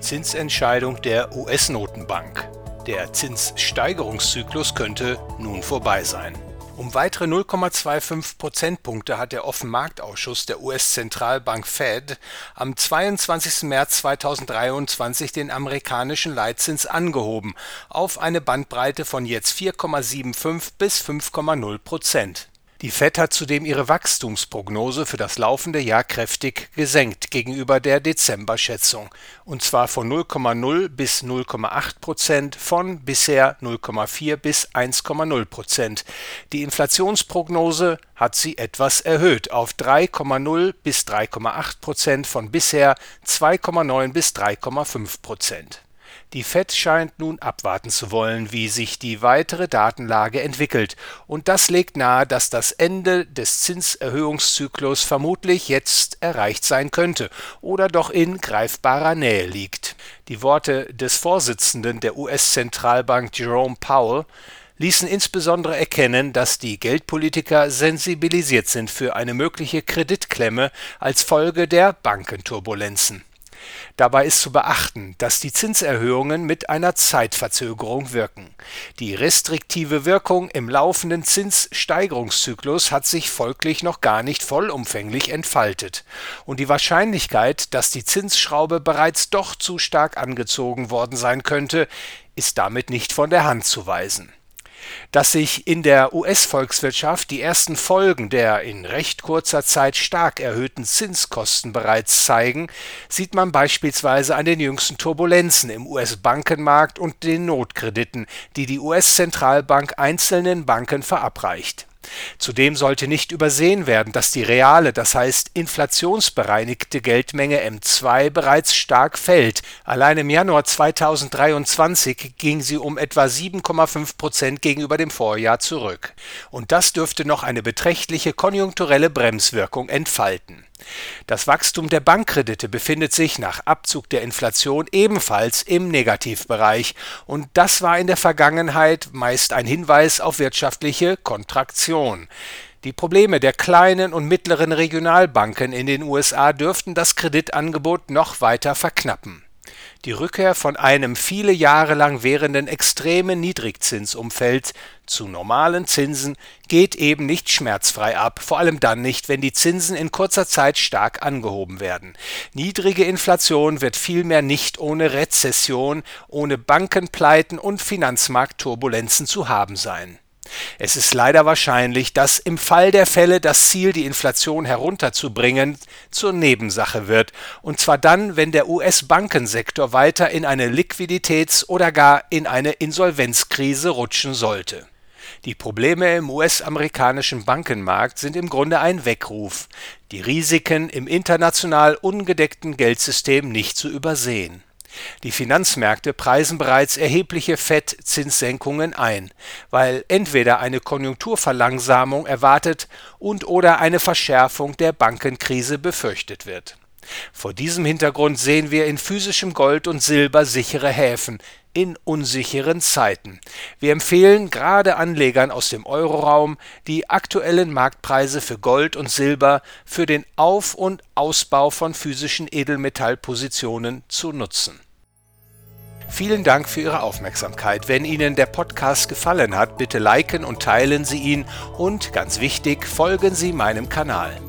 Zinsentscheidung der US-Notenbank. Der Zinssteigerungszyklus könnte nun vorbei sein. Um weitere 0,25 Prozentpunkte hat der Offenmarktausschuss der US-Zentralbank Fed am 22. März 2023 den amerikanischen Leitzins angehoben auf eine Bandbreite von jetzt 4,75 bis 5,0 Prozent. Die Fed hat zudem ihre Wachstumsprognose für das laufende Jahr kräftig gesenkt gegenüber der Dezember-Schätzung, und zwar von 0,0 bis 0,8 Prozent von bisher 0,4 bis 1,0 Prozent. Die Inflationsprognose hat sie etwas erhöht auf 3,0 bis 3,8 Prozent von bisher 2,9 bis 3,5 Prozent. Die Fed scheint nun abwarten zu wollen, wie sich die weitere Datenlage entwickelt, und das legt nahe, dass das Ende des Zinserhöhungszyklus vermutlich jetzt erreicht sein könnte oder doch in greifbarer Nähe liegt. Die Worte des Vorsitzenden der US-Zentralbank Jerome Powell ließen insbesondere erkennen, dass die Geldpolitiker sensibilisiert sind für eine mögliche Kreditklemme als Folge der Bankenturbulenzen Dabei ist zu beachten, dass die Zinserhöhungen mit einer Zeitverzögerung wirken. Die restriktive Wirkung im laufenden Zinssteigerungszyklus hat sich folglich noch gar nicht vollumfänglich entfaltet, und die Wahrscheinlichkeit, dass die Zinsschraube bereits doch zu stark angezogen worden sein könnte, ist damit nicht von der Hand zu weisen dass sich in der US-Volkswirtschaft die ersten Folgen der in recht kurzer Zeit stark erhöhten Zinskosten bereits zeigen, sieht man beispielsweise an den jüngsten Turbulenzen im US-Bankenmarkt und den Notkrediten, die die US-Zentralbank einzelnen Banken verabreicht Zudem sollte nicht übersehen werden, dass die reale, das heißt inflationsbereinigte Geldmenge M2 bereits stark fällt. Allein im Januar 2023 ging sie um etwa 7,5 Prozent gegenüber dem Vorjahr zurück. Und das dürfte noch eine beträchtliche konjunkturelle Bremswirkung entfalten das Wachstum der Bankkredite befindet sich nach Abzug der Inflation ebenfalls im Negativbereich, und das war in der Vergangenheit meist ein Hinweis auf wirtschaftliche Kontraktion. Die Probleme der kleinen und mittleren Regionalbanken in den USA dürften das Kreditangebot noch weiter verknappen die Rückkehr von einem viele Jahre lang währenden extremen Niedrigzinsumfeld zu normalen Zinsen geht eben nicht schmerzfrei ab, vor allem dann nicht, wenn die Zinsen in kurzer Zeit stark angehoben werden. Niedrige Inflation wird vielmehr nicht ohne Rezession, ohne Bankenpleiten und Finanzmarktturbulenzen zu haben sein es ist leider wahrscheinlich, dass im Fall der Fälle das Ziel, die Inflation herunterzubringen, zur Nebensache wird, und zwar dann, wenn der US-Bankensektor weiter in eine Liquiditäts- oder gar in eine Insolvenzkrise rutschen sollte. Die Probleme im US-amerikanischen Bankenmarkt sind im Grunde ein Weckruf, die Risiken im international ungedeckten Geldsystem nicht zu übersehen die Finanzmärkte preisen bereits erhebliche FED-Zinssenkungen ein, weil entweder eine Konjunkturverlangsamung erwartet und/oder eine Verschärfung der Bankenkrise befürchtet wird. Vor diesem Hintergrund sehen wir in physischem Gold und Silber sichere Häfen in unsicheren Zeiten. Wir empfehlen gerade Anlegern aus dem Euroraum, die aktuellen Marktpreise für Gold und Silber für den Auf- und Ausbau von physischen Edelmetallpositionen zu nutzen Vielen Dank für Ihre Aufmerksamkeit. Wenn Ihnen der Podcast gefallen hat, bitte liken und teilen Sie ihn und ganz wichtig, folgen Sie meinem Kanal.